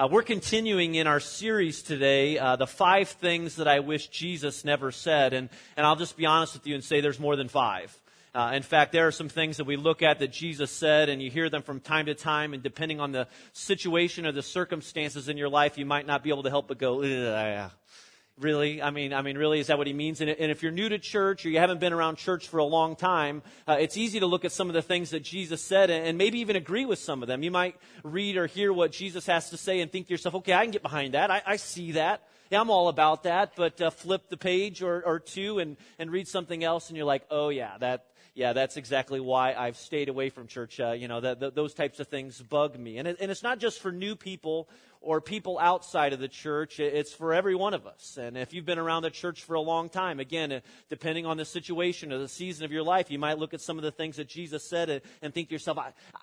Uh, we're continuing in our series today, uh, the five things that I wish Jesus never said. And, and I'll just be honest with you and say there's more than five. Uh, in fact, there are some things that we look at that Jesus said, and you hear them from time to time, and depending on the situation or the circumstances in your life, you might not be able to help but go, really? I mean, I mean, really, is that what he means? And, and if you're new to church or you haven't been around church for a long time, uh, it's easy to look at some of the things that Jesus said and, and, maybe even agree with some of them. You might read or hear what Jesus has to say and think to yourself, okay, I can get behind that. I, I see that. Yeah, I'm all about that. But uh, flip the page or, or two and, and read something else, and you're like, oh yeah, that yeah, that's exactly why I've stayed away from church. Uh, you know, that, those types of things bug me. And, it, and it's not just for new people or people outside of the church. It's for every one of us. And if you've been around the church for a long time, again, uh, depending on the situation or the season of your life, you might look at some of the things that Jesus said and, think to yourself, I, I,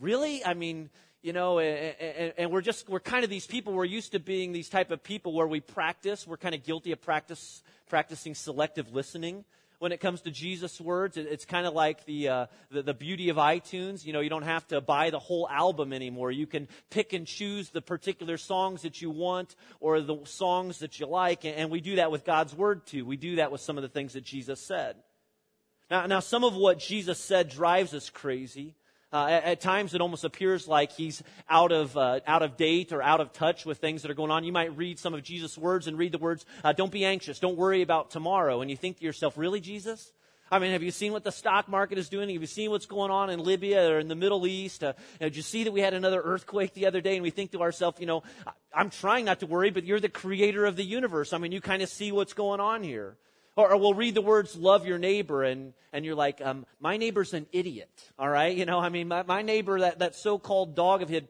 really? I mean, you know and, and, we're just we're kind of these people we're used to being these type of people where we practice we're kind of guilty of practice practicing selective listening when it comes to Jesus' words. It's kind of like the, uh, the, the beauty of iTunes. You know, you don't have to buy the whole album anymore. You can pick and choose the particular songs that you want or the songs that you like, and we do that with God's word too. We do that with some of the things that Jesus said. Now, now some of what Jesus said drives us crazy. Uh, at, times, it almost appears like he's out of uh, out of date or out of touch with things that are going on. You might read some of Jesus' words and read the words, uh, "Don't be anxious, don't worry about tomorrow," and you think to yourself, "Really, Jesus?" I mean, have you seen what the stock market is doing? Have you seen what's going on in Libya or in the Middle East? Uh, did you see that we had another earthquake the other day? And we think to ourselves, you know, I'm trying not to worry, but you're the creator of the universe. I mean, you kind of see what's going on here. Or, or, we'll read the words, love your neighbor, and, and you're like, um, my neighbor's an idiot, all right? You know, I mean, my, my neighbor, that, that so-called dog of his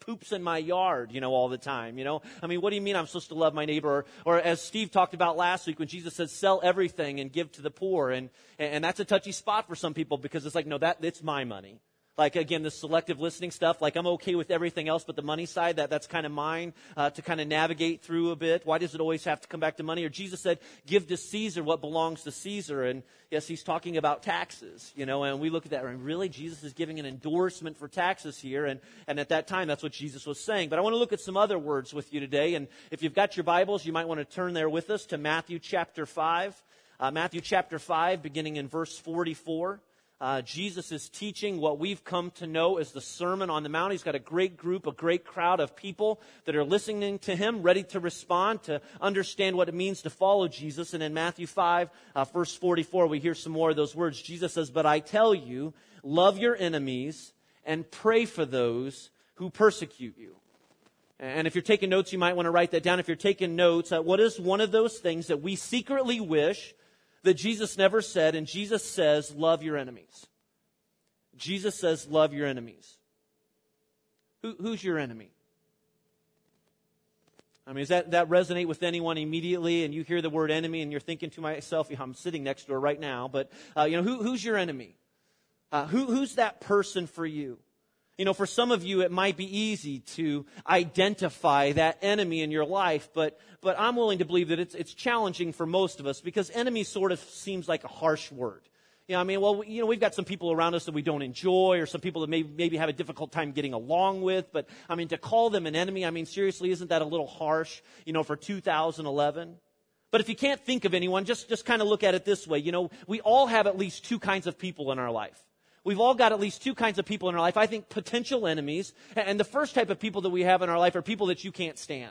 poops in my yard, you know, all the time, you know? I mean, what do you mean I'm supposed to love my neighbor? Or, or as Steve talked about last week when Jesus says, sell everything and give to the poor, and, and that's a touchy spot for some people because it's like, no, that, it's my money. Like again, the selective listening stuff. Like I'm okay with everything else, but the money side, that that's kind of mine uh, to kind of navigate through a bit. Why does it always have to come back to money? Or Jesus said, "Give to Caesar what belongs to Caesar." And yes, he's talking about taxes, you know. And we look at that, and really, Jesus is giving an endorsement for taxes here. And and at that time, that's what Jesus was saying. But I want to look at some other words with you today. And if you've got your Bibles, you might want to turn there with us to Matthew chapter five. Uh, Matthew chapter 5, beginning in verse 44. Uh, Jesus is teaching what we've come to know as the Sermon on the Mount. He's got a great group, a great crowd of people that are listening to him, ready to respond, to understand what it means to follow Jesus. And in Matthew 5, uh, verse 44, we hear some more of those words. Jesus says, But I tell you, love your enemies and pray for those who persecute you. And if you're taking notes, you might want to write that down. If you're taking notes, uh, what is one of those things that we secretly wish that Jesus never said, and Jesus says, love your enemies. Jesus says, love your enemies. Who, who's your enemy? I mean, does that, that resonate with anyone immediately? And you hear the word enemy and you're thinking to myself, I'm sitting next to her right now, but, uh, you know, who, who's your enemy? Uh, who, who's that person for you? You know, for some of you, it might be easy to identify that enemy in your life, but, but I'm willing to believe that it's, it's challenging for most of us because enemy sort of seems like a harsh word. You know, I mean, well, you know, we've got some people around us that we don't enjoy or some people that may, maybe have a difficult time getting along with, but I mean, to call them an enemy, I mean, seriously, isn't that a little harsh, you know, for 2011? But if you can't think of anyone, just, just kind of look at it this way. You know, we all have at least two kinds of people in our life. We've all got at least two kinds of people in our life. I think potential enemies. And the first type of people that we have in our life are people that you can't stand.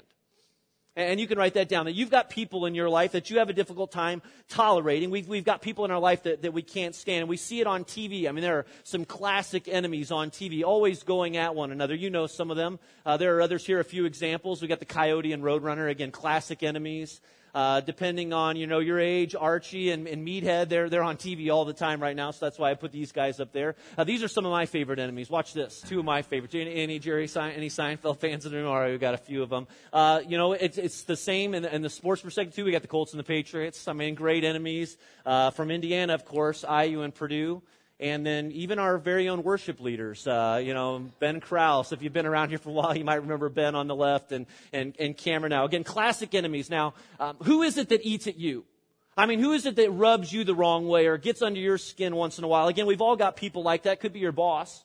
And you can write that down, that you've got people in your life that you have a difficult time tolerating. We've, we've got people in our life that, that we can't stand. And we see it on TV. I mean, there are some classic enemies on TV, always going at one another. You know some of them. Uh, there are others here, a few examples. We've got the Coyote and Roadrunner, again, classic enemies. Uh, depending on you know your age, Archie and, and Meathead, they're they're on TV all the time right now, so that's why I put these guys up there. Uh, these are some of my favorite enemies. Watch this, two of my favorites. Any, any Jerry, any Seinfeld fans in the room? All right, we got a few of them. Uh, you know, it's it's the same in, in the sports perspective too. We got the Colts and the Patriots. I mean, great enemies uh, from Indiana, of course, IU and Purdue and then even our very own worship leaders, uh, you know, Ben Kraus. If you've been around here for a while, you might remember Ben on the left and, and, and Cameron now. Again, classic enemies. Now, um, who is it that eats at you? I mean, who is it that rubs you the wrong way or gets under your skin once in a while? Again, we've all got people like that. Could be your boss.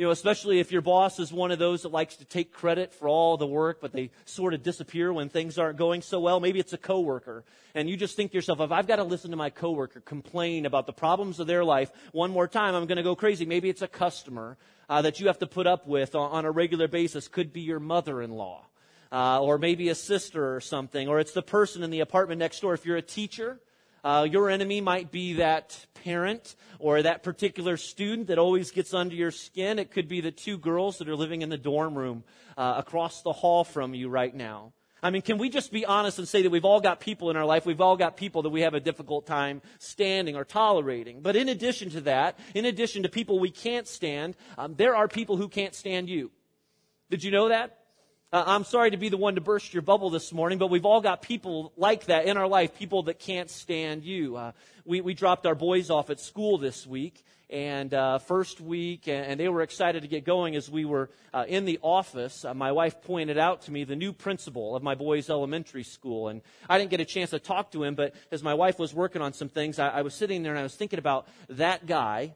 You know, especially if your boss is one of those that likes to take credit for all the work, but they sort of disappear when things aren't going so well. Maybe it's a coworker. And you just think to yourself, if I've got to listen to my coworker complain about the problems of their life one more time, I'm going to go crazy. Maybe it's a customer uh, that you have to put up with on, on a regular basis. Could be your mother-in-law. Uh, or maybe a sister or something, or it's the person in the apartment next door. If you're a teacher, uh, your enemy might be that parent or that particular student that always gets under your skin. It could be the two girls that are living in the dorm room uh, across the hall from you right now. I mean, can we just be honest and say that we've all got people in our life, we've all got people that we have a difficult time standing or tolerating. But in addition to that, in addition to people we can't stand, um, there are people who can't stand you. Did you know that? Uh, I'm sorry to be the one to burst your bubble this morning, but we've all got people like that in our life, people that can't stand you. Uh, we, we dropped our boys off at school this week, and uh, first week, and, they were excited to get going as we were uh, in the office. Uh, my wife pointed out to me the new principal of my boys' elementary school, and I didn't get a chance to talk to him, but as my wife was working on some things, I, I was sitting there and I was thinking about that guy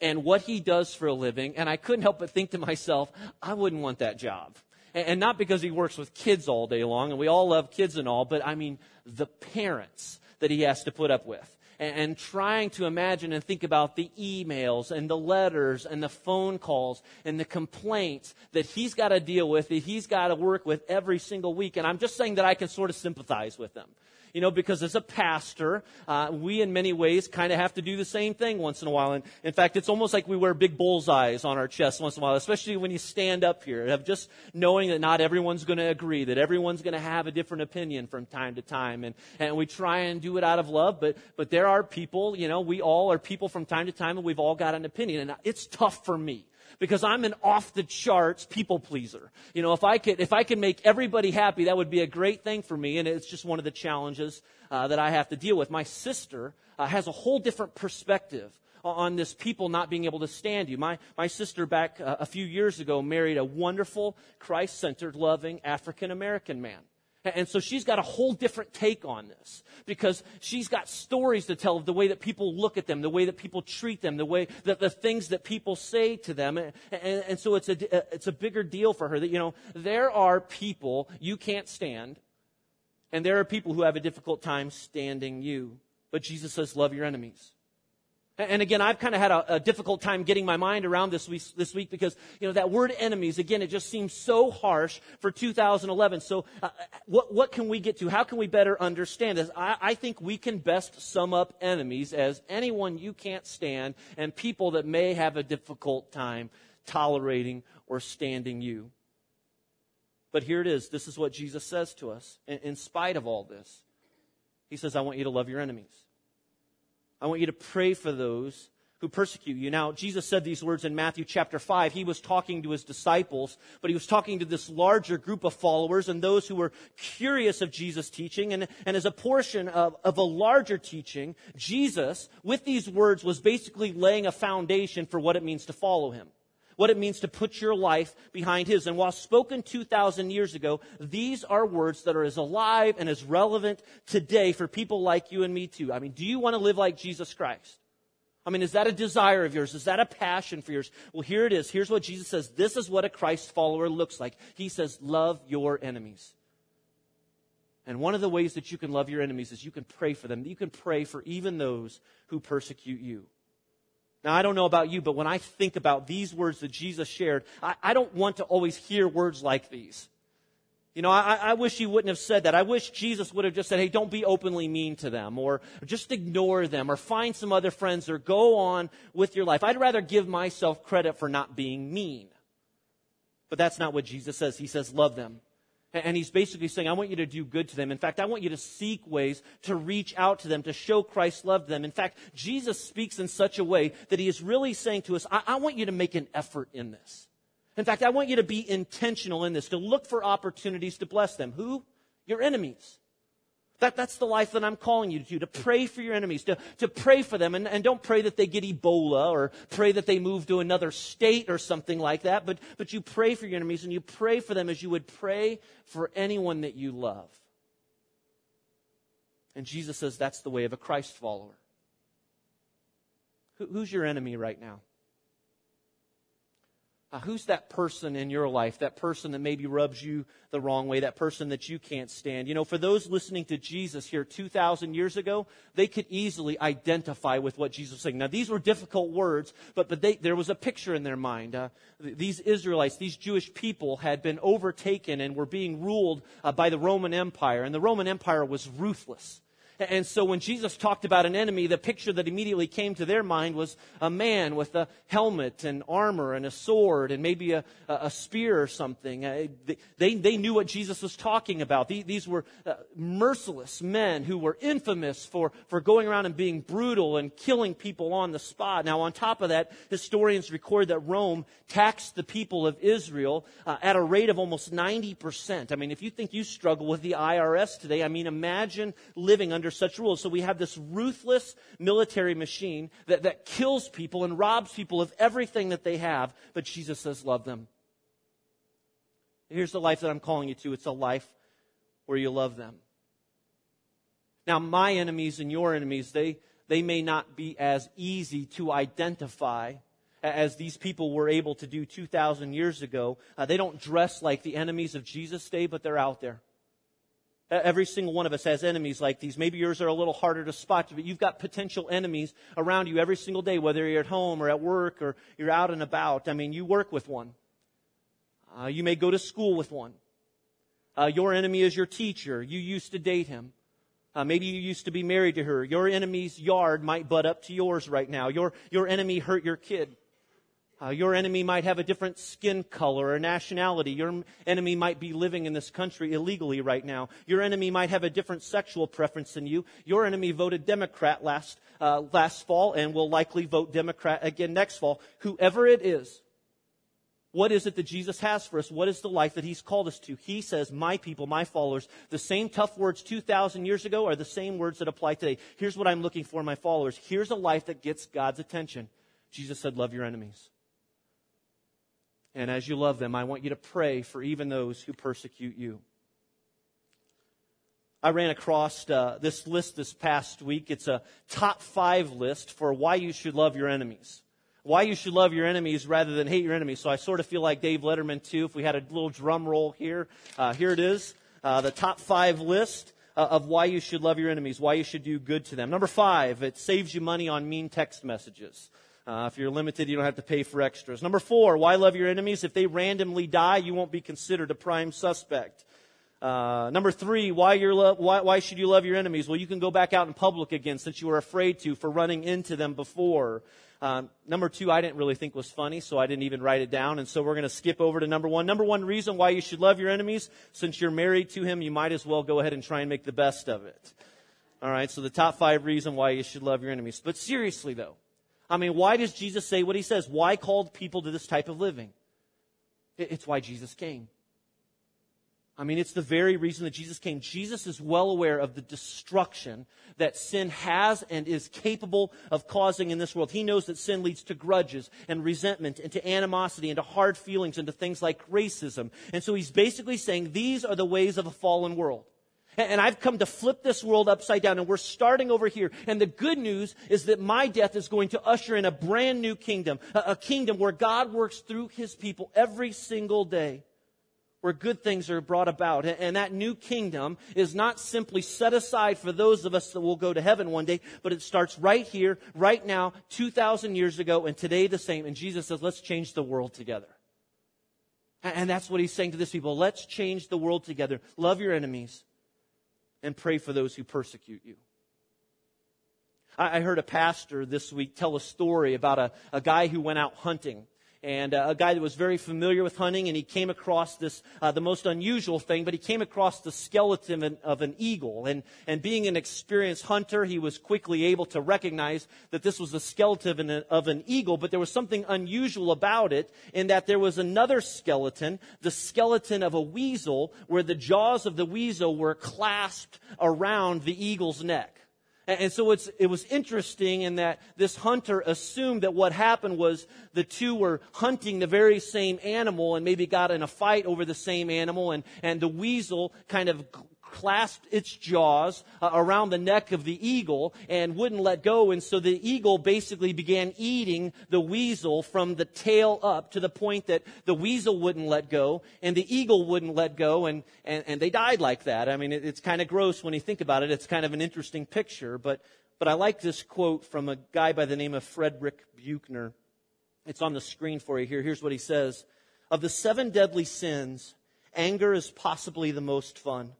and what he does for a living, and I couldn't help but think to myself, I wouldn't want that job. And not because he works with kids all day long, and we all love kids and all, but I mean the parents that he has to put up with. And, trying to imagine and think about the emails and the letters and the phone calls and the complaints that he's got to deal with, that he's got to work with every single week. And I'm just saying that I can sort of sympathize with them you know, because as a pastor, uh, we in many ways kind of have to do the same thing once in a while. And in fact, it's almost like we wear big bullseyes on our chest once in a while, especially when you stand up here, of just knowing that not everyone's going to agree, that everyone's going to have a different opinion from time to time. And, and we try and do it out of love, but, but there are people, you know, we all are people from time to time and we've all got an opinion. And it's tough for me because I'm an off the charts people pleaser. You know, if I could, if I could make everybody happy, that would be a great thing for me. And it's just one of the challenges uh, that I have to deal with. My sister uh, has a whole different perspective on this people not being able to stand you. My, my sister back uh, a few years ago married a wonderful, Christ centered, loving African American man. And so she's got a whole different take on this because she's got stories to tell of the way that people look at them, the way that people treat them, the way that the things that people say to them. And, and, and so it's a, it's a bigger deal for her that, you know, there are people you can't stand and there are people who have a difficult time standing you. But Jesus says, love your enemies. And again, I've kind of had a, a, difficult time getting my mind around this week, this week because, you know, that word enemies, again, it just seems so harsh for 2011. So, uh, what, what can we get to? How can we better understand this? I, I think we can best sum up enemies as anyone you can't stand and people that may have a difficult time tolerating or standing you. But here it is. This is what Jesus says to us in, in spite of all this. He says, I want you to love your enemies. I want you to pray for those who persecute you. Now, Jesus said these words in Matthew chapter 5. He was talking to his disciples, but he was talking to this larger group of followers and those who were curious of Jesus' teaching. And, and as a portion of, of a larger teaching, Jesus, with these words, was basically laying a foundation for what it means to follow him what it means to put your life behind His. And while spoken 2,000 years ago, these are words that are as alive and as relevant today for people like you and me too. I mean, do you want to live like Jesus Christ? I mean, is that a desire of yours? Is that a passion for yours? Well, here it is. Here's what Jesus says. This is what a Christ follower looks like. He says, love your enemies. And one of the ways that you can love your enemies is you can pray for them. You can pray for even those who persecute you. Now, I don't know about you, but when I think about these words that Jesus shared, I, I don't want to always hear words like these. You know, I, I, wish he wouldn't have said that. I wish Jesus would have just said, hey, don't be openly mean to them, or just ignore them, or find some other friends, or go on with your life. I'd rather give myself credit for not being mean. But that's not what Jesus says. He says, love them. And he's basically saying, I want you to do good to them. In fact, I want you to seek ways to reach out to them, to show Christ's love to them. In fact, Jesus speaks in such a way that he is really saying to us, I, I want you to make an effort in this. In fact, I want you to be intentional in this, to look for opportunities to bless them. Who? Your enemies. That, that's the life that I'm calling you to, to pray for your enemies, to, to pray for them. And, and don't pray that they get Ebola or pray that they move to another state or something like that, but, but you pray for your enemies and you pray for them as you would pray for anyone that you love. And Jesus says that's the way of a Christ follower. Who, who's your enemy right now? Uh, who's that person in your life? That person that maybe rubs you the wrong way, that person that you can't stand. You know, for those listening to Jesus here 2,000 years ago, they could easily identify with what Jesus was saying. Now, these were difficult words, but, but they, there was a picture in their mind. Uh, these Israelites, these Jewish people had been overtaken and were being ruled uh, by the Roman Empire, and the Roman Empire was ruthless. And so when Jesus talked about an enemy, the picture that immediately came to their mind was a man with a helmet and armor and a sword and maybe a, a spear or something. Uh, they, they knew what Jesus was talking about. These were uh, merciless men who were infamous for, for going around and being brutal and killing people on the spot. Now, on top of that, historians record that Rome taxed the people of Israel uh, at a rate of almost 90%. I mean, if you think you struggle with the IRS today, I mean, imagine living under under such rules. So we have this ruthless military machine that, that kills people and robs people of everything that they have. But Jesus says, love them. Here's the life that I'm calling you to. It's a life where you love them. Now, my enemies and your enemies, they, they may not be as easy to identify as these people were able to do 2,000 years ago. Uh, they don't dress like the enemies of Jesus' day, but they're out there. Every single one of us has enemies like these. Maybe yours are a little harder to spot, but you've got potential enemies around you every single day, whether you're at home or at work or you're out and about. I mean, you work with one. Uh, you may go to school with one. Uh, your enemy is your teacher. You used to date him. Uh, maybe you used to be married to her. Your enemy's yard might butt up to yours right now. Your, your enemy hurt your kid. Uh, your enemy might have a different skin color or nationality. Your enemy might be living in this country illegally right now. Your enemy might have a different sexual preference than you. Your enemy voted Democrat last, uh, last fall and will likely vote Democrat again next fall. Whoever it is, what is it that Jesus has for us? What is the life that He's called us to? He says, My people, my followers, the same tough words 2,000 years ago are the same words that apply today. Here's what I'm looking for, my followers. Here's a life that gets God's attention. Jesus said, Love your enemies. And as you love them, I want you to pray for even those who persecute you. I ran across uh, this list this past week. It's a top five list for why you should love your enemies. Why you should love your enemies rather than hate your enemies. So I sort of feel like Dave Letterman, too. If we had a little drum roll here, uh, here it is uh, the top five list uh, of why you should love your enemies, why you should do good to them. Number five, it saves you money on mean text messages. Uh, if you're limited, you don't have to pay for extras. Number four, why love your enemies? If they randomly die, you won't be considered a prime suspect. Uh, number three, why, lo- why, why, should you love your enemies? Well, you can go back out in public again since you were afraid to for running into them before. Um, number two, I didn't really think was funny, so I didn't even write it down. And so we're going to skip over to number one. Number one reason why you should love your enemies, since you're married to him, you might as well go ahead and try and make the best of it. All right, so the top five reason why you should love your enemies. But seriously, though, I mean, why does Jesus say what he says? Why called people to this type of living? It's why Jesus came. I mean, it's the very reason that Jesus came. Jesus is well aware of the destruction that sin has and is capable of causing in this world. He knows that sin leads to grudges and resentment and to animosity and to hard feelings and to things like racism. And so he's basically saying these are the ways of a fallen world. And I've come to flip this world upside down and we're starting over here. And the good news is that my death is going to usher in a brand new kingdom, a, kingdom where God works through his people every single day where good things are brought about. And that new kingdom is not simply set aside for those of us that will go to heaven one day, but it starts right here, right now, 2,000 years ago, and today the same. And Jesus says, let's change the world together. And that's what he's saying to this people. Let's change the world together. Love your enemies and pray for those who persecute you. I heard a pastor this week tell a story about a, a guy who went out hunting and uh, a guy that was very familiar with hunting, and he came across this, uh, the most unusual thing, but he came across the skeleton of an, of an, eagle. And, and being an experienced hunter, he was quickly able to recognize that this was the skeleton of an, of an eagle, but there was something unusual about it in that there was another skeleton, the skeleton of a weasel, where the jaws of the weasel were clasped around the eagle's neck. And so it's it was interesting in that this hunter assumed that what happened was the two were hunting the very same animal and maybe got in a fight over the same animal and, and the weasel kind of clasped its jaws uh, around the neck of the eagle and wouldn't let go. And so the eagle basically began eating the weasel from the tail up to the point that the weasel wouldn't let go and the eagle wouldn't let go. And, and, and they died like that. I mean, it, it's kind of gross when you think about it. It's kind of an interesting picture. But, but I like this quote from a guy by the name of Frederick Buechner. It's on the screen for you here. Here's what he says. Of the seven deadly sins, anger is possibly the most fun.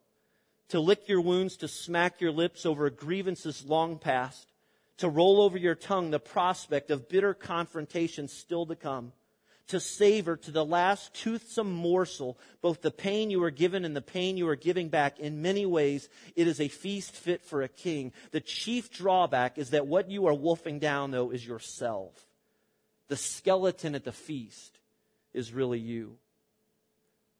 To lick your wounds, to smack your lips over grievances long past, to roll over your tongue the prospect of bitter confrontation still to come, to savor to the last toothsome morsel both the pain you are given and the pain you are giving back. In many ways, it is a feast fit for a king. The chief drawback is that what you are wolfing down, though, is yourself. The skeleton at the feast is really you.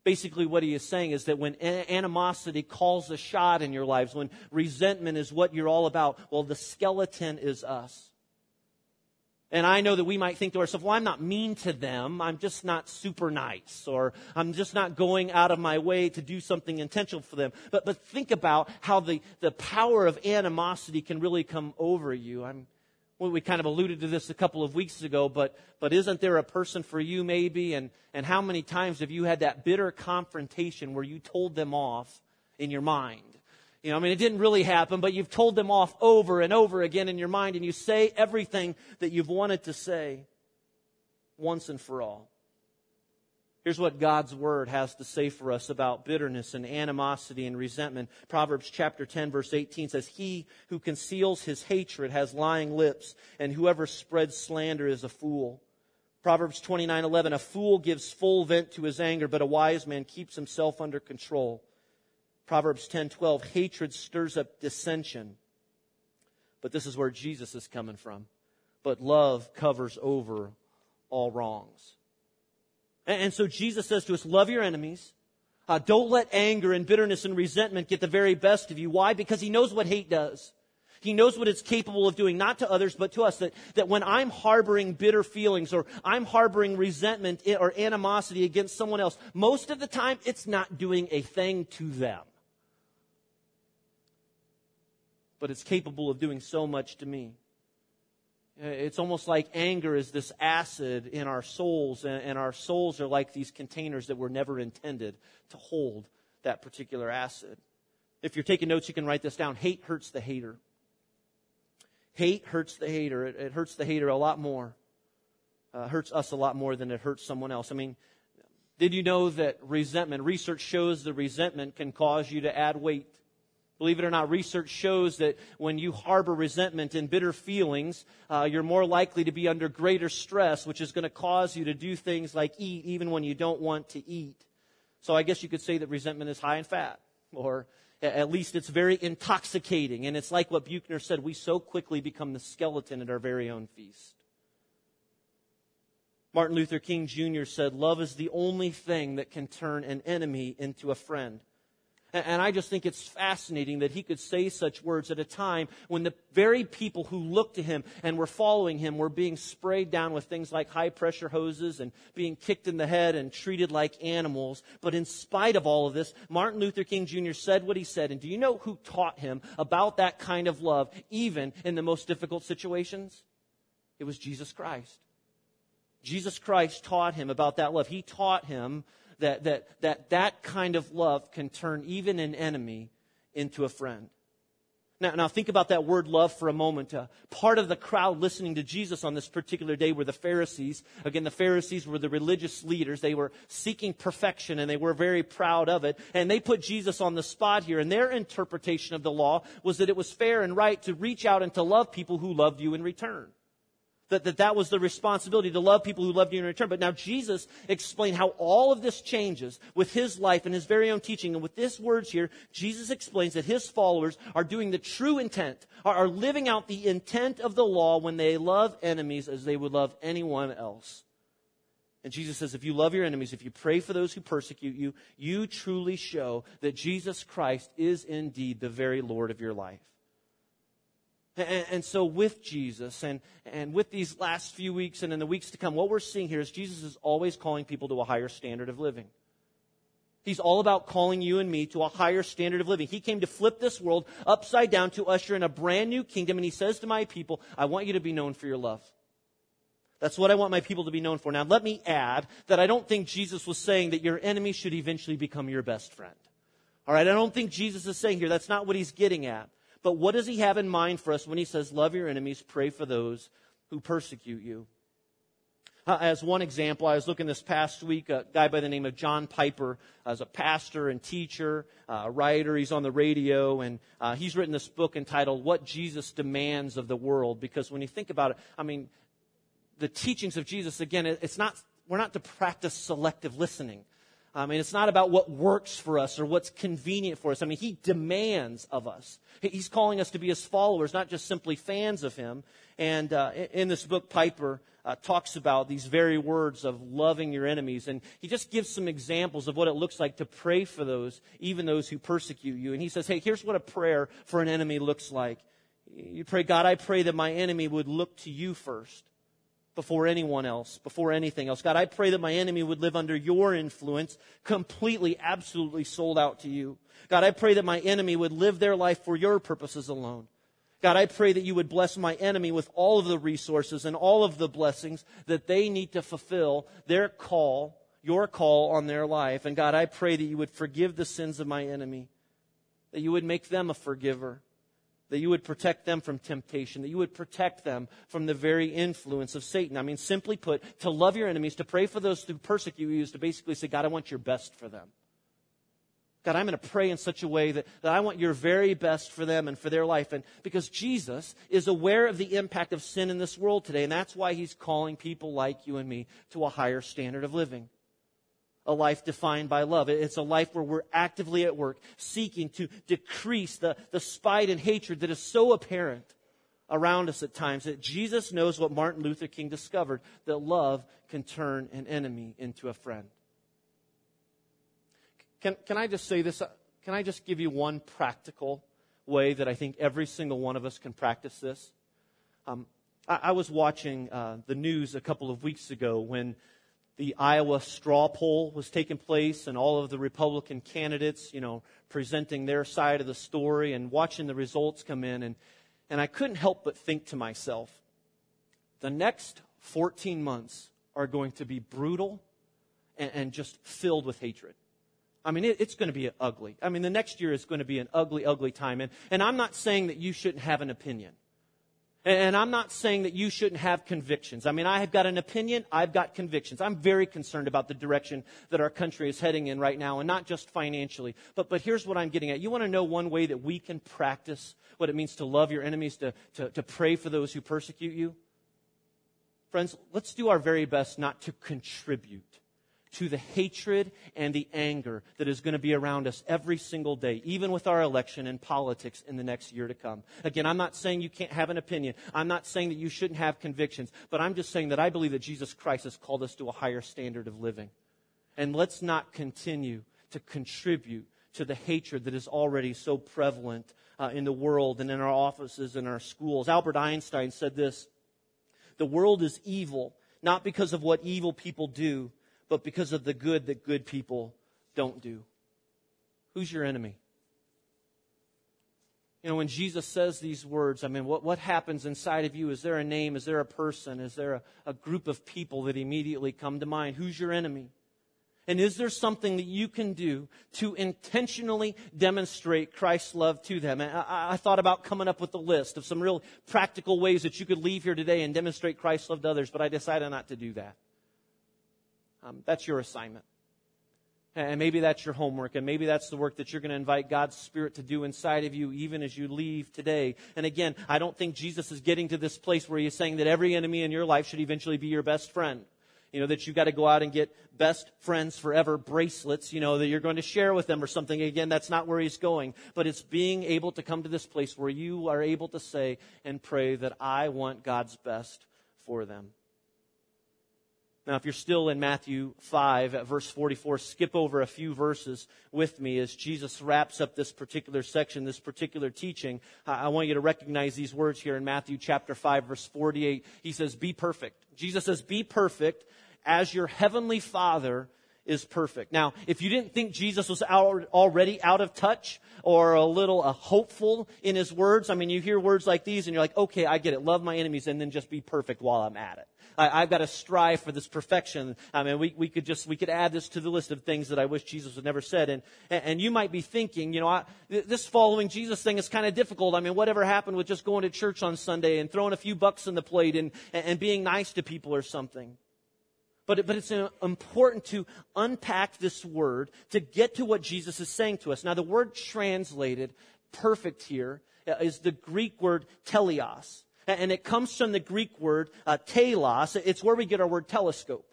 Basically, what he is saying is that when animosity calls a shot in your lives, when resentment is what you're all about, well, the skeleton is us. And I know that we might think to ourselves, well, I'm not mean to them. I'm just not super nice. Or I'm just not going out of my way to do something intentional for them. But, but think about how the, the power of animosity can really come over you. I'm, well, we kind of alluded to this a couple of weeks ago, but, but isn't there a person for you maybe? And, and how many times have you had that bitter confrontation where you told them off in your mind? You know, I mean, it didn't really happen, but you've told them off over and over again in your mind, and you say everything that you've wanted to say once and for all. Here's what God's word has to say for us about bitterness and animosity and resentment. Proverbs chapter 10 verse 18 says, He who conceals his hatred has lying lips, and whoever spreads slander is a fool. Proverbs 29:11 A fool gives full vent to his anger, but a wise man keeps himself under control. Proverbs 10:12 Hatred stirs up dissension. But this is where Jesus is coming from. But love covers over all wrongs. And so Jesus says to us, love your enemies. Uh, don't let anger and bitterness and resentment get the very best of you. Why? Because he knows what hate does. He knows what it's capable of doing, not to others, but to us. That, that when I'm harboring bitter feelings or I'm harboring resentment or animosity against someone else, most of the time it's not doing a thing to them. But it's capable of doing so much to me. It's almost like anger is this acid in our souls, and our souls are like these containers that were never intended to hold that particular acid. If you're taking notes, you can write this down. Hate hurts the hater. Hate hurts the hater. It, it hurts the hater a lot more. Uh, hurts us a lot more than it hurts someone else. I mean, did you know that resentment, research shows the resentment can cause you to add weight? Believe it or not, research shows that when you harbor resentment and bitter feelings, uh, you're more likely to be under greater stress, which is going to cause you to do things like eat even when you don't want to eat. So I guess you could say that resentment is high in fat, or at least it's very intoxicating. And it's like what Buechner said we so quickly become the skeleton at our very own feast. Martin Luther King Jr. said, Love is the only thing that can turn an enemy into a friend. And I just think it's fascinating that he could say such words at a time when the very people who looked to him and were following him were being sprayed down with things like high pressure hoses and being kicked in the head and treated like animals. But in spite of all of this, Martin Luther King Jr. said what he said. And do you know who taught him about that kind of love, even in the most difficult situations? It was Jesus Christ. Jesus Christ taught him about that love. He taught him that that, that, that kind of love can turn even an enemy into a friend. Now, now think about that word love for a moment. Uh, part of the crowd listening to Jesus on this particular day were the Pharisees. Again, the Pharisees were the religious leaders. They were seeking perfection and they were very proud of it. And they put Jesus on the spot here. And their interpretation of the law was that it was fair and right to reach out and to love people who loved you in return. That, that that was the responsibility to love people who loved you in return. But now Jesus explained how all of this changes with his life and his very own teaching. And with this words here, Jesus explains that his followers are doing the true intent, are, are living out the intent of the law when they love enemies as they would love anyone else. And Jesus says, if you love your enemies, if you pray for those who persecute you, you truly show that Jesus Christ is indeed the very Lord of your life. And, and, so, with Jesus and, and with these last few weeks and in the weeks to come, what we're seeing here is Jesus is always calling people to a higher standard of living. He's all about calling you and me to a higher standard of living. He came to flip this world upside down to usher in a brand new kingdom. And he says to my people, I want you to be known for your love. That's what I want my people to be known for. Now, let me add that I don't think Jesus was saying that your enemy should eventually become your best friend. All right, I don't think Jesus is saying here that's not what he's getting at. But what does he have in mind for us when he says, Love your enemies, pray for those who persecute you? Uh, as one example, I was looking this past week, a guy by the name of John Piper, as a pastor and teacher, uh, a writer. He's on the radio, and uh, he's written this book entitled What Jesus Demands of the World. Because when you think about it, I mean, the teachings of Jesus, again, it's not, we're not to practice selective listening. I mean, it's not about what works for us or what's convenient for us. I mean, he demands of us. He's calling us to be his followers, not just simply fans of him. And uh, in this book, Piper uh, talks about these very words of loving your enemies. And he just gives some examples of what it looks like to pray for those, even those who persecute you. And he says, hey, here's what a prayer for an enemy looks like. You pray, God, I pray that my enemy would look to you first before anyone else, before anything else. God, I pray that my enemy would live under your influence, completely, absolutely sold out to you. God, I pray that my enemy would live their life for your purposes alone. God, I pray that you would bless my enemy with all of the resources and all of the blessings that they need to fulfill their call, your call on their life. And God, I pray that you would forgive the sins of my enemy, that you would make them a forgiver that you would protect them from temptation, that you would protect them from the very influence of Satan. I mean, simply put, to love your enemies, to pray for those who persecute you, is to basically say, God, I want your best for them. God, I'm going to pray in such a way that, that I want your very best for them and for their life. And because Jesus is aware of the impact of sin in this world today, and that's why he's calling people like you and me to a higher standard of living a life defined by love. It's a life where we're actively at work, seeking to decrease the, the spite and hatred that is so apparent around us at times that Jesus knows what Martin Luther King discovered that love can turn an enemy into a friend. Can, can I just say this? Can I just give you one practical way that I think every single one of us can practice this? Um, I, I, was watching uh, the news a couple of weeks ago when the Iowa straw poll was taking place and all of the Republican candidates, you know, presenting their side of the story and watching the results come in. And, and I couldn't help but think to myself, the next 14 months are going to be brutal and, and just filled with hatred. I mean, it, it's going to be ugly. I mean, the next year is going to be an ugly, ugly time. And, and I'm not saying that you shouldn't have an opinion. And I'm not saying that you shouldn't have convictions. I mean, I have got an opinion, I've got convictions. I'm very concerned about the direction that our country is heading in right now, and not just financially. But, but here's what I'm getting at. You want to know one way that we can practice what it means to love your enemies, to, to, to pray for those who persecute you? Friends, let's do our very best not to contribute to the hatred and the anger that is going to be around us every single day, even with our election and politics in the next year to come. Again, I'm not saying you can't have an opinion. I'm not saying that you shouldn't have convictions, but I'm just saying that I believe that Jesus Christ has called us to a higher standard of living. And let's not continue to contribute to the hatred that is already so prevalent uh, in the world and in our offices and our schools. Albert Einstein said this The world is evil, not because of what evil people do, but because of the good that good people don't do. Who's your enemy? You know, when Jesus says these words, I mean, what, what happens inside of you? Is there a name? Is there a person? Is there a, a group of people that immediately come to mind? Who's your enemy? And is there something that you can do to intentionally demonstrate Christ's love to them? I, I, I, thought about coming up with a list of some real practical ways that you could leave here today and demonstrate Christ's love to others, but I decided not to do that. Um, that's your assignment. And maybe that's your homework, and maybe that's the work that you're going to invite God's Spirit to do inside of you even as you leave today. And again, I don't think Jesus is getting to this place where he's saying that every enemy in your life should eventually be your best friend. You know, that you've got to go out and get best friends forever bracelets, you know, that you're going to share with them or something. Again, that's not where he's going. But it's being able to come to this place where you are able to say and pray that I want God's best for them. Now, if you're still in Matthew 5 at verse 44, skip over a few verses with me as Jesus wraps up this particular section, this particular teaching. I want you to recognize these words here in Matthew chapter 5 verse 48. He says, be perfect. Jesus says, be perfect as your heavenly Father is perfect. Now, if you didn't think Jesus was already out of touch or a little uh, hopeful in his words, I mean, you hear words like these and you're like, okay, I get it. Love my enemies and then just be perfect while I'm at it. I, have got to strive for this perfection. I mean, we, we could just, we could add this to the list of things that I wish Jesus had never said. And, and you might be thinking, you know, I, this following Jesus thing is kind of difficult. I mean, whatever happened with just going to church on Sunday and throwing a few bucks in the plate and, and being nice to people or something? But, but it's important to unpack this word to get to what Jesus is saying to us. Now, the word translated perfect here uh, the Greek word teleos. And it comes from the Greek word uh, telos. It's where we get our word telescope.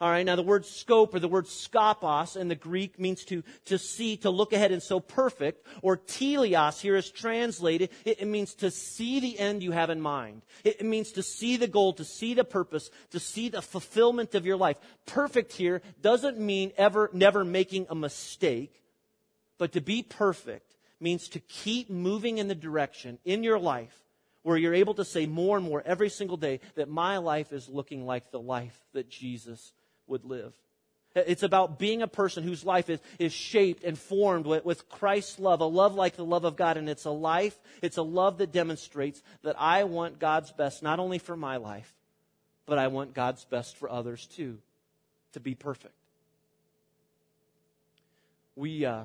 All right, now the word scope or the word skopos in the Greek means to, to see, to look ahead and so perfect. Or teleos here is translated, it, it means to see the end you have in mind. It, it means to see the goal, to see the purpose, to see the fulfillment of your life. Perfect here doesn't mean ever, never making a mistake, but to be perfect means to keep moving in the direction in your life where you're able to say more and more every single day that my life is looking like the life that Jesus would live. It's about being a person whose life is, is shaped and formed with, with Christ's love, a love like the love of God. And it's a life, it's a love that demonstrates that I want God's best, not only for my life, but I want God's best for others too, to be perfect. We, uh,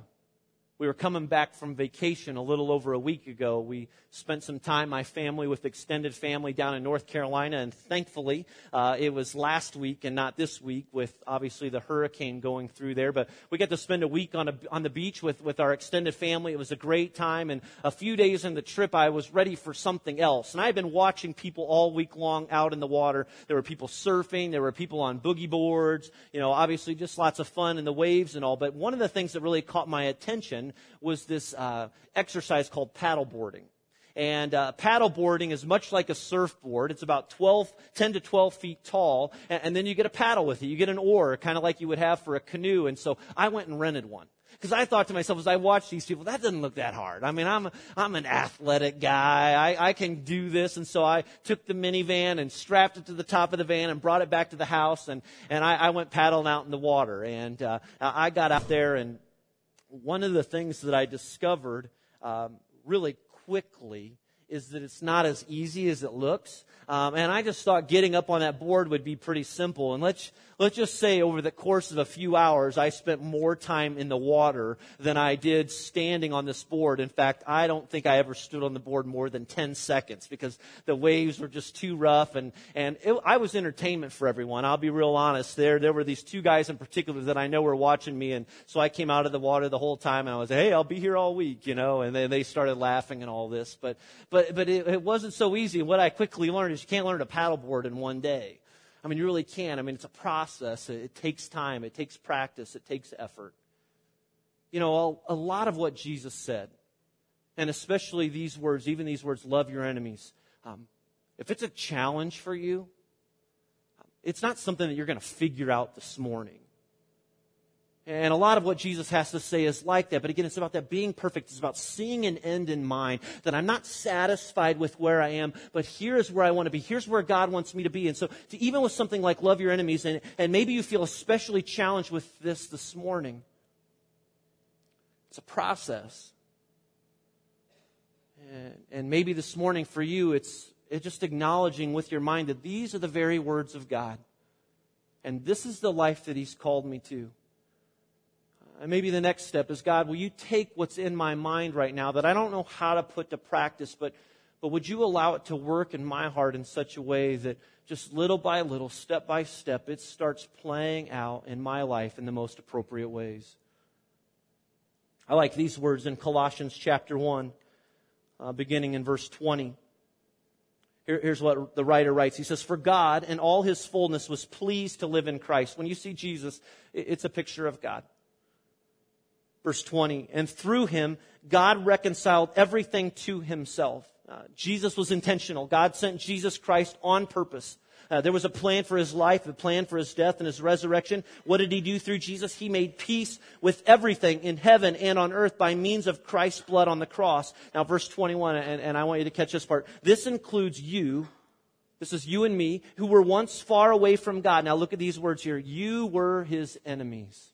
we were coming back from vacation a little over a week ago. We spent some time, my family, with extended family down in North Carolina, and thankfully, uh, it was last week and not this week with obviously the hurricane going through there. But we got to spend a week on, a, on the beach with, with our extended family. It was a great time, and a few days in the trip, I was ready for something else. And I had been watching people all week long out in the water. There were people surfing, there were people on boogie boards, you know, obviously just lots of fun in the waves and all. But one of the things that really caught my attention was this uh, exercise called paddleboarding. And uh, paddleboarding is much like a surfboard. It's about 12, 10 to 12 feet tall. And, and then you get a paddle with it. You get an oar, kind of like you would have for a canoe. And so I went and rented one. Because I thought to myself as I watched these people, that doesn't look that hard. I mean, I'm, I'm an athletic guy. I, I can do this. And so I took the minivan and strapped it to the top of the van and brought it back to the house. And, and I, I went paddling out in the water. And uh, I got out there and one of the things that I discovered um, really quickly is that it's not as easy as it looks. Um, and I just thought getting up on that board would be pretty simple. And let's, let's just say over the course of a few hours, I spent more time in the water than I did standing on this board. In fact, I don't think I ever stood on the board more than 10 seconds because the waves were just too rough and, and it, I was entertainment for everyone. I'll be real honest. There, there were these two guys in particular that I know were watching me and so I came out of the water the whole time and I was, hey, I'll be here all week, you know, and then they started laughing and all this. But, but, but it, it wasn't so easy. What I quickly learned is you can't learn to paddleboard in one day. I mean, you really can. I mean, it's a process. It, takes time. It takes practice. It takes effort. You know, a, a lot of what Jesus said, and especially these words, even these words, love your enemies, um, if it's a challenge for you, it's not something that you're going to figure out this morning. And a lot of what Jesus has to say is like that. But again, it's about that being perfect. It's about seeing an end in mind. That I'm not satisfied with where I am, but here is where I want to be. Here's where God wants me to be. And so, to, even with something like love your enemies, and, and maybe you feel especially challenged with this this morning, it's a process. And, and maybe this morning for you, it's, it's just acknowledging with your mind that these are the very words of God. And this is the life that He's called me to. And maybe the next step is God, will you take what's in my mind right now that I don't know how to put to practice, but, but would you allow it to work in my heart in such a way that just little by little, step by step, it starts playing out in my life in the most appropriate ways? I like these words in Colossians chapter 1, uh, beginning in verse 20. Here, here's what the writer writes. He says, For God and all his fullness was pleased to live in Christ. When you see Jesus, it's a picture of God. Verse 20, and through him, God reconciled everything to himself. Uh, Jesus was intentional. God sent Jesus Christ on purpose. Uh, there was a plan for his life, a plan for his death and his resurrection. What did he do through Jesus? He made peace with everything in heaven and on earth by means of Christ's blood on the cross. Now, verse 21, and, and I want you to catch this part. This includes you This is you and me who were once far away from God. Now look at these words here. You were his enemies.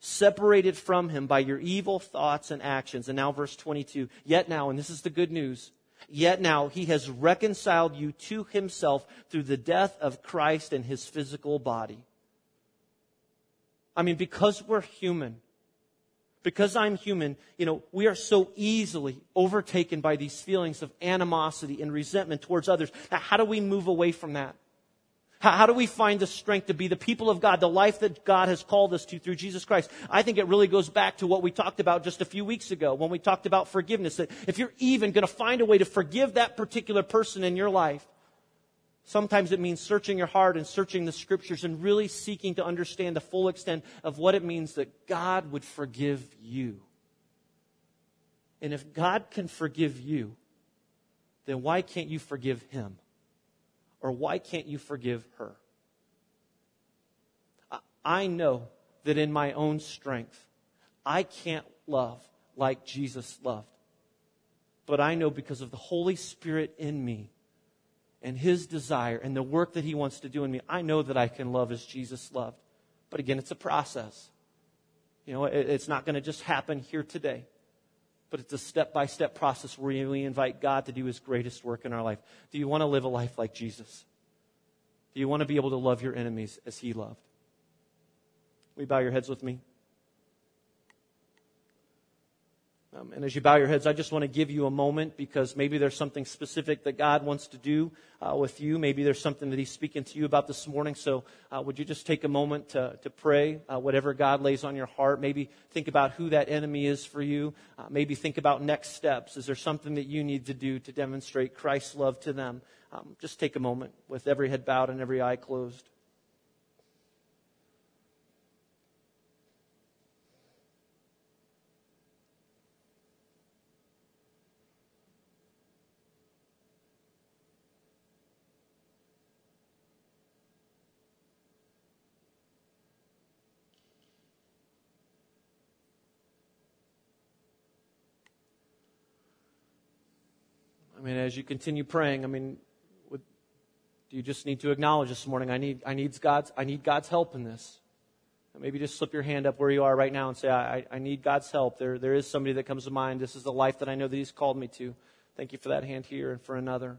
Separated from him by your evil thoughts and actions. And now verse 22. Yet now, and this is the good news, yet now he has reconciled you to himself through the death of Christ and his physical body. I mean, because we're human, because I'm human, you know, we are so easily overtaken by these feelings of animosity and resentment towards others. Now, how do we move away from that? How, how, do we find the strength to be the people of God, the life that God has called us to through Jesus Christ? I think it really goes back to what we talked about just a few weeks ago when we talked about forgiveness. That if you're even going to find a way to forgive that particular person in your life, Sometimes it means searching your heart and searching the scriptures and really seeking to understand the full extent of what it means that God would forgive you. And if God can forgive you, then why can't you forgive him? Or why can't you forgive her? I know that in my own strength, I can't love like Jesus loved. But I know because of the Holy Spirit in me, and His desire and the work that He wants to do in me, I know that I can love as Jesus loved. But again, it's a process. You know, it's not going to just happen here today, but it's a step by step process where we invite God to do His greatest work in our life. Do you want to live a life like Jesus? Do you want to be able to love your enemies as He loved? Will you bow your heads with me? Um, and as you bow your heads, I just want to give you a moment because maybe there's something specific that God wants to do uh, with you. Maybe there's something that He's speaking to you about this morning. So, uh, would you just take a moment to, to pray uh, whatever God lays on your heart? Maybe think about who that enemy is for you. Uh, maybe think about next steps. Is there something that you need to do to demonstrate Christ's love to them? Um, just take a moment with every head bowed and every eye closed. As you continue praying, I mean, would, do you just need to acknowledge this morning, I need, I need God's, I need God's help in this? Maybe just slip your hand up where you are right now and say, I, I need God's help. There, there is somebody that comes to mind. This is the life that I know that He's called me to. Thank you for that hand here and for another.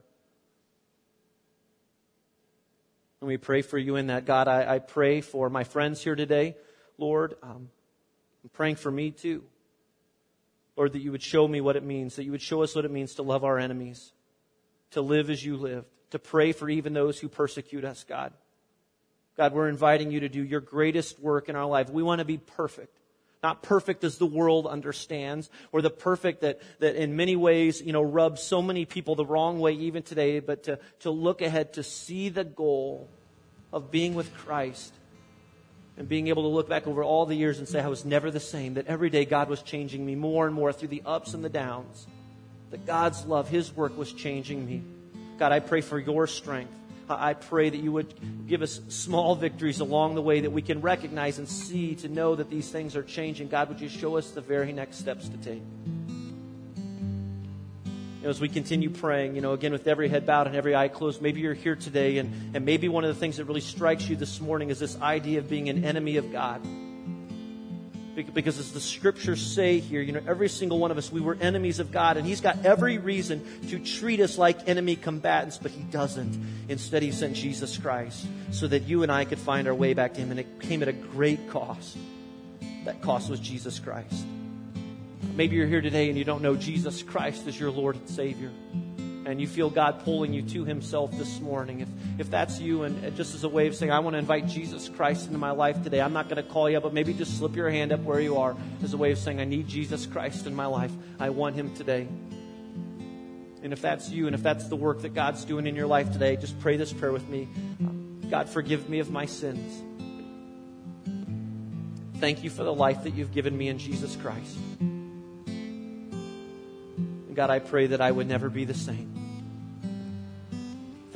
And we pray for you in that. God, I, I pray for my friends here today. Lord, um, I'm praying for me too. Lord, that you would show me what it means, that you would show us what it means to love our enemies, to live as you lived, to pray for even those who persecute us, God. God, we're inviting you to do your greatest work in our life. We want to be perfect. Not perfect as the world understands, or the perfect that, that in many ways, you know, rubs so many people the wrong way even today, but to, to look ahead to see the goal of being with Christ and being able to look back over all the years and say I was never the same, that every day God was changing me more and more through the ups and the downs, that God's love, His work was changing me. God, I pray for your strength. I pray that you would give us small victories along the way that we can recognize and see to know that these things are changing. God, would you show us the very next steps to take? you know, as we continue praying, you know, again with every head bowed and every eye closed, maybe you're here today and, and maybe one of the things that really strikes you this morning is this idea of being an enemy of God. Because as the scriptures say here, you know, every single one of us, we were enemies of God, and He's got every reason to treat us like enemy combatants, but He doesn't. Instead, He sent Jesus Christ so that you and I could find our way back to Him, and it came at a great cost. That cost was Jesus Christ. Maybe you're here today and you don't know Jesus Christ as your Lord and Savior. And you feel God pulling you to Himself this morning. If, if that's you, and just as a way of saying, I want to invite Jesus Christ into my life today, I'm not going to call you but maybe just slip your hand up where you are as a way of saying, I need Jesus Christ in my life. I want Him today. And if that's you, and if that's the work that God's doing in your life today, just pray this prayer with me God, forgive me of my sins. Thank you for the life that you've given me in Jesus Christ. And God, I pray that I would never be the same.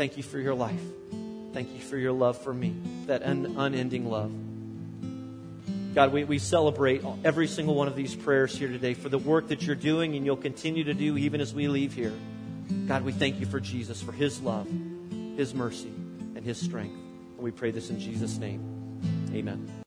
Thank you for your life. Thank you for your love for me, that un- unending love. God, we, we celebrate every single one of these prayers here today for the work that you're doing and you'll continue to do even as we leave here. God, we thank you for Jesus, for his love, his mercy, and his strength. And we pray this in Jesus' name. Amen.